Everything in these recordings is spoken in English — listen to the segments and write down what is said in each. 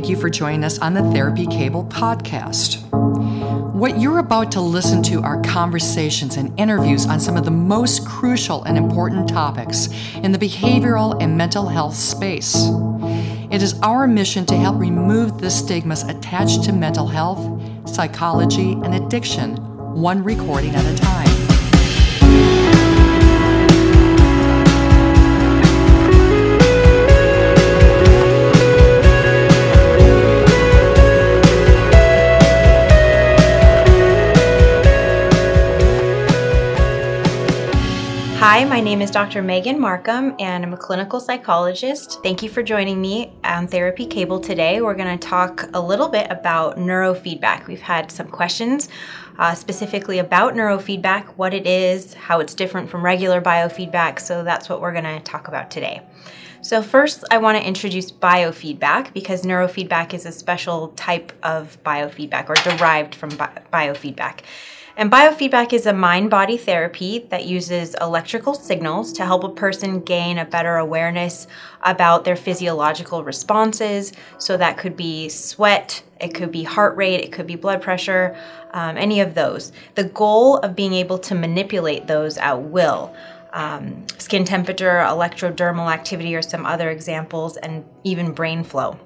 thank you for joining us on the Therapy Cable podcast. What you're about to listen to are conversations and interviews on some of the most crucial and important topics in the behavioral and mental health space. It is our mission to help remove the stigmas attached to mental health, psychology, and addiction, one recording at a time. My name is Dr. Megan Markham, and I'm a clinical psychologist. Thank you for joining me on Therapy Cable today. We're going to talk a little bit about neurofeedback. We've had some questions uh, specifically about neurofeedback, what it is, how it's different from regular biofeedback, so that's what we're going to talk about today. So, first, I want to introduce biofeedback because neurofeedback is a special type of biofeedback or derived from bi- biofeedback. And biofeedback is a mind body therapy that uses electrical signals to help a person gain a better awareness about their physiological responses. So that could be sweat, it could be heart rate, it could be blood pressure, um, any of those. The goal of being able to manipulate those at will. Um, skin temperature, electrodermal activity, or some other examples, and even brain flow.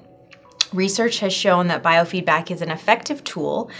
Research has shown that biofeedback is an effective tool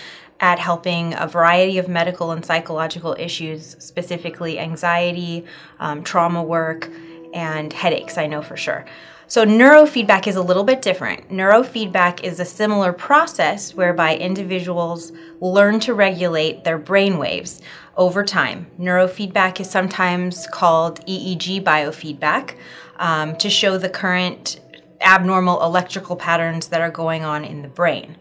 at helping a variety of medical and psychological issues, specifically anxiety, um, trauma work, and headaches, I know for sure. So, neurofeedback is a little bit different. Neurofeedback is a similar process whereby individuals learn to regulate their brain waves over time. Neurofeedback is sometimes called EEG biofeedback um, to show the current abnormal electrical patterns that are going on in the brain.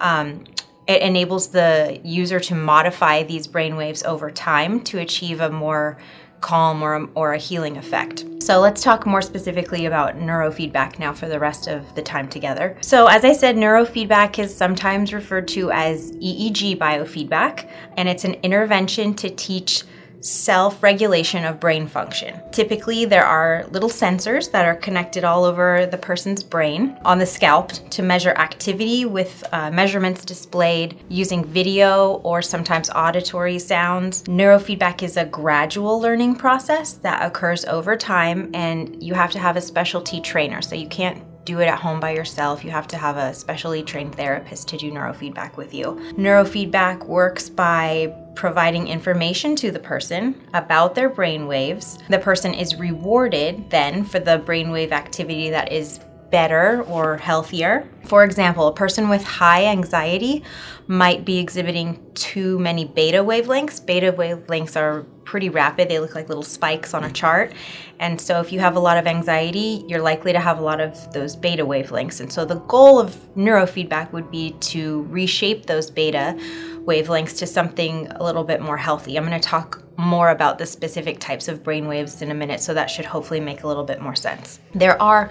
Um, it enables the user to modify these brain waves over time to achieve a more calm or or a healing effect. So let's talk more specifically about neurofeedback now for the rest of the time together. So as I said, neurofeedback is sometimes referred to as EEG biofeedback, and it's an intervention to teach self regulation of brain function. Typically, there are little sensors that are connected all over the person's brain on the scalp to measure activity with uh, measurements displayed using video or sometimes auditory sounds. Neurofeedback is a gradual learning process that occurs over time, and you have to have a specialty trainer. So you can't do it at home by yourself. You have to have a specially trained therapist to do neurofeedback with you. Neurofeedback works by providing information to the person about their brain waves. The person is rewarded then for the brainwave activity that is better or healthier. For example, a person with high anxiety might be exhibiting too many beta wavelengths. Beta wavelengths are pretty rapid, they look like little spikes on a chart. And so, if you have a lot of anxiety, you're likely to have a lot of those beta wavelengths. And so, the goal of neurofeedback would be to reshape those beta wavelengths to something a little bit more healthy. I'm going to talk more about the specific types of brain waves in a minute, so that should hopefully make a little bit more sense. There are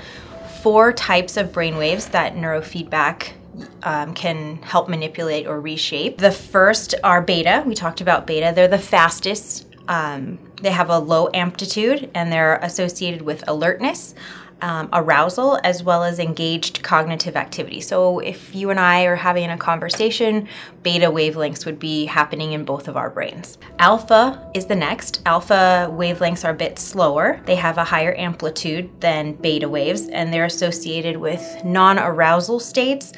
four types of brain waves that neurofeedback um, can help manipulate or reshape. The first are beta. We talked about beta. They're the fastest. Um, they have a low amplitude and they're associated with alertness um, arousal as well as engaged cognitive activity. So, if you and I are having a conversation, beta wavelengths would be happening in both of our brains. Alpha is the next. Alpha wavelengths are a bit slower, they have a higher amplitude than beta waves, and they're associated with non arousal states,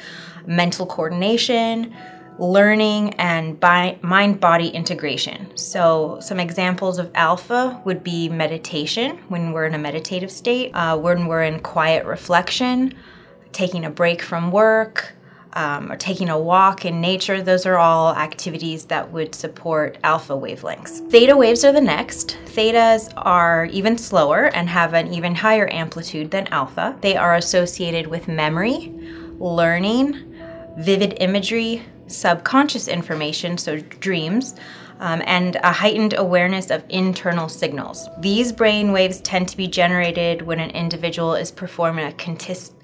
mental coordination learning and mind body integration. So, some examples of alpha would be meditation when we're in a meditative state, uh, when we're in quiet reflection, taking a break from work. Um, or taking a walk in nature, those are all activities that would support alpha wavelengths. Theta waves are the next. Thetas are even slower and have an even higher amplitude than alpha. They are associated with memory, learning, vivid imagery, subconscious information, so dreams, um, and a heightened awareness of internal signals. These brain waves tend to be generated when an individual is performing a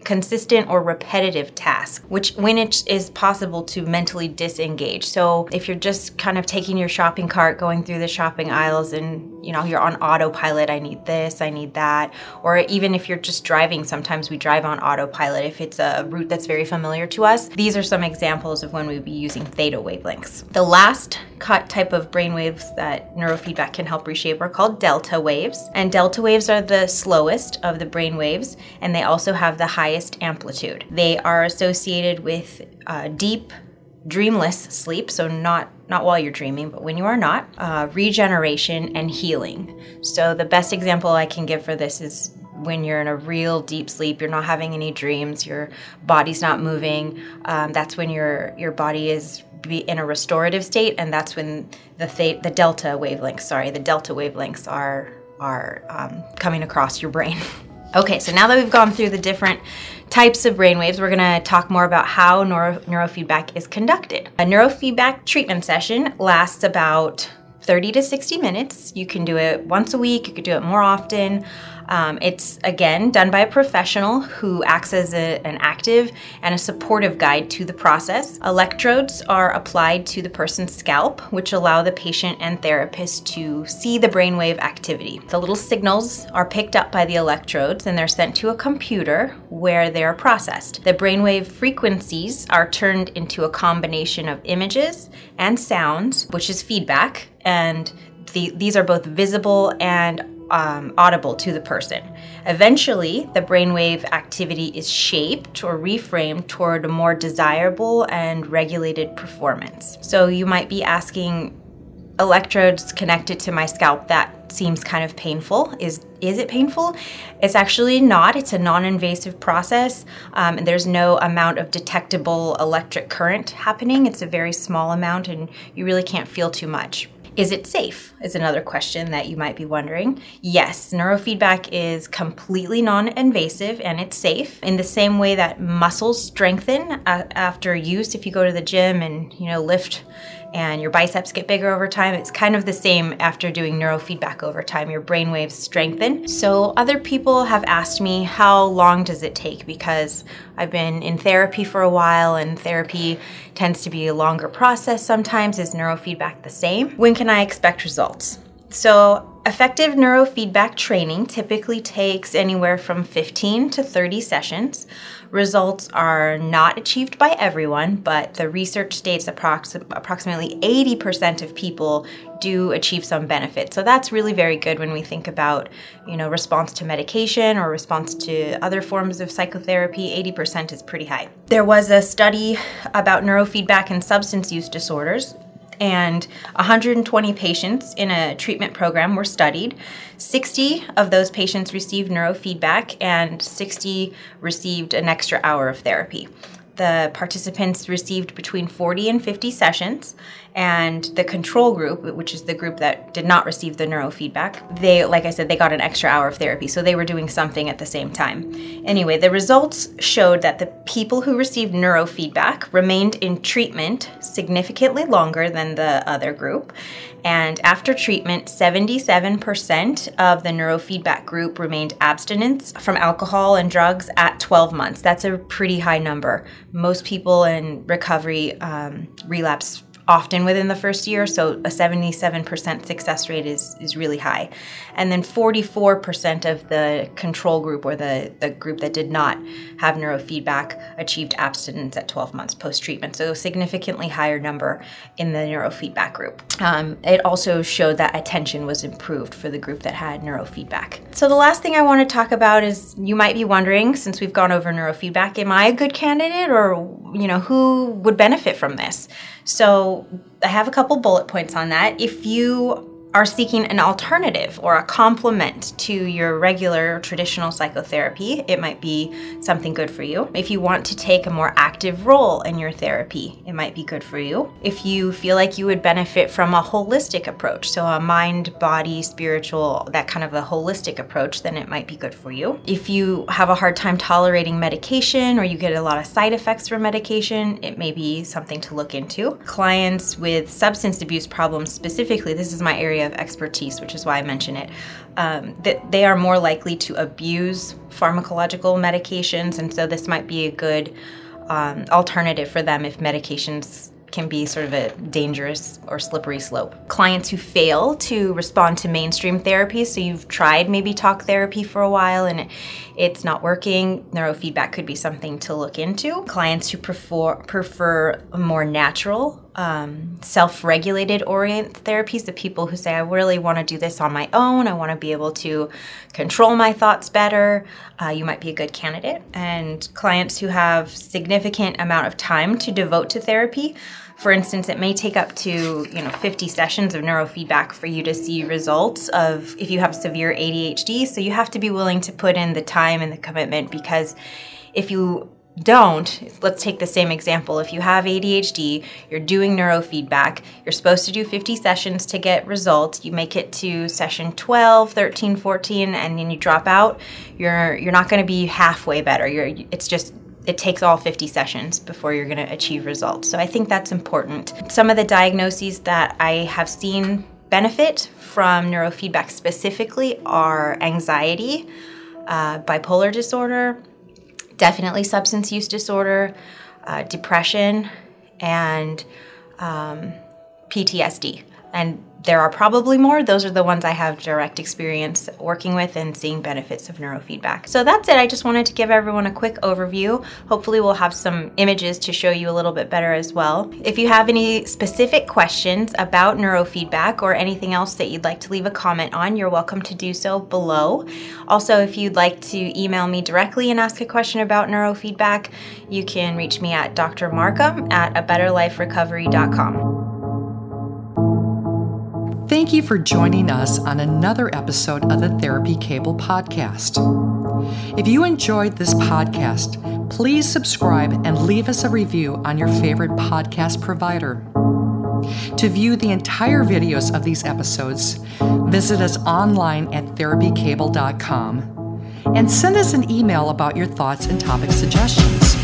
consistent or repetitive task, which when it is possible to mentally disengage. So if you're just kind of taking your shopping cart, going through the shopping aisles and you know, you're on autopilot, I need this, I need that, or even if you're just driving, sometimes we drive on autopilot if it's a route that's very familiar to us. These are some examples of when we'd be using theta wavelengths. The last type of brain waves that neurofeedback can help reshape are called delta waves. And delta waves are the slowest of the brain waves, and they also have the highest amplitude. They are associated with uh, deep, dreamless sleep, so not not while you're dreaming, but when you are not, uh, regeneration and healing. So the best example I can give for this is when you're in a real deep sleep, you're not having any dreams, your body's not moving. Um, that's when your your body is be in a restorative state, and that's when the th- the delta wavelengths, sorry, the delta wavelengths are are um, coming across your brain. okay, so now that we've gone through the different types of brainwaves, we're going to talk more about how neuro- neurofeedback is conducted. A neurofeedback treatment session lasts about 30 to 60 minutes. You can do it once a week, you could do it more often. Um, it's again done by a professional who acts as a, an active and a supportive guide to the process. Electrodes are applied to the person's scalp, which allow the patient and therapist to see the brainwave activity. The little signals are picked up by the electrodes and they're sent to a computer where they are processed. The brainwave frequencies are turned into a combination of images and sounds, which is feedback, and the, these are both visible and um, audible to the person. Eventually, the brainwave activity is shaped or reframed toward a more desirable and regulated performance. So you might be asking, electrodes connected to my scalp that seems kind of painful is is it painful? It's actually not. It's a non-invasive process. Um, and there's no amount of detectable electric current happening. It's a very small amount and you really can't feel too much is it safe? Is another question that you might be wondering. Yes, neurofeedback is completely non invasive and it's safe in the same way that muscles strengthen uh, after use. If you go to the gym and, you know, lift and your biceps get bigger over time. It's kind of the same after doing neurofeedback over time. Your brain waves strengthen. So other people have asked me how long does it take because I've been in therapy for a while and therapy tends to be a longer process sometimes. Is neurofeedback the same? When can I expect results? So Effective neurofeedback training typically takes anywhere from 15 to 30 sessions. Results are not achieved by everyone, but the research states approx- approximately 80% of people do achieve some benefit. So that's really very good when we think about, you know, response to medication or response to other forms of psychotherapy. 80% is pretty high. There was a study about neurofeedback and substance use disorders and 120 patients in a treatment program were studied. 60 of those patients received neurofeedback, and 60 received an extra hour of therapy. The participants received between 40 and 50 sessions, and the control group which is the group that did not receive the neurofeedback they like i said they got an extra hour of therapy so they were doing something at the same time. Anyway the results showed that the people who received neurofeedback remained in treatment significantly longer than the other group and after treatment 77% of the neurofeedback group remained abstinence from alcohol and drugs at 12 months. That's a pretty high number. Most people in recovery um, relapse often within the first year, so a 77% success rate is, is really high. And then 44% of the control group, or the, the group that did not have neurofeedback, achieved abstinence at 12 months post treatment. So, a significantly higher number in the neurofeedback group. Um, it also showed that attention was improved for the group that had neurofeedback. So, the last thing I want to talk about is you might be wondering, since we've gone over neurofeedback, am I a good candidate, or you know, who would benefit from this? So I have a couple bullet points on that. If you are seeking an alternative or a complement to your regular traditional psychotherapy, it might be something good for you. If you want to take a more active role in your therapy, it might be good for you. If you feel like you would benefit from a holistic approach, so a mind, body, spiritual, that kind of a holistic approach, then it might be good for you. If you have a hard time tolerating medication or you get a lot of side effects from medication, it may be something to look into. Clients with substance abuse problems specifically, this is my area of expertise, which is why I mention it, um, that they are more likely to abuse pharmacological medications, and so this might be a good um, alternative for them if medications can be sort of a dangerous or slippery slope. Clients who fail to respond to mainstream therapy, so you've tried maybe talk therapy for a while and it's not working, neurofeedback could be something to look into. Clients who prefer, prefer more natural um, self-regulated orient therapies the people who say i really want to do this on my own. I want to be able to control my thoughts better. Uh, you might be a good candidate. And clients who have significant amount of time to devote to therapy for instance, it may take up to you know 50 sessions of neurofeedback for you to see results of if you have severe ADHD. So you have to be willing to put in the time and the commitment because if you don't, let's take the same example. If you have ADHD, you're doing neurofeedback, you're supposed to do 50 sessions to get results. You make it to session 12, 13, 14 and then you drop out, you're you're not going to be halfway better. You're it's just it takes all 50 sessions before you're going to achieve results. So I think that's important. Some of the diagnoses that I have seen benefit from neurofeedback specifically are anxiety, uh, bipolar disorder, definitely substance use disorder, uh, depression, and um, PTSD. And there are probably more. Those are the ones I have direct experience working with and seeing benefits of neurofeedback. So that's it. I just wanted to give everyone a quick overview. Hopefully, we'll have some images to show you a little bit better as well. If you have any specific questions about neurofeedback or anything else that you'd like to leave a comment on, you're welcome to do so below. Also, if you'd like to email me directly and ask a question about neurofeedback, you can reach me at drmarkham at abetterliferecovery.com. Thank you for joining us on another episode of the Therapy Cable podcast. If you enjoyed this podcast, please subscribe and leave us a review on your favorite podcast provider. To view the entire videos of these episodes, visit us online at therapycable.com and send us an email about your thoughts and topic suggestions.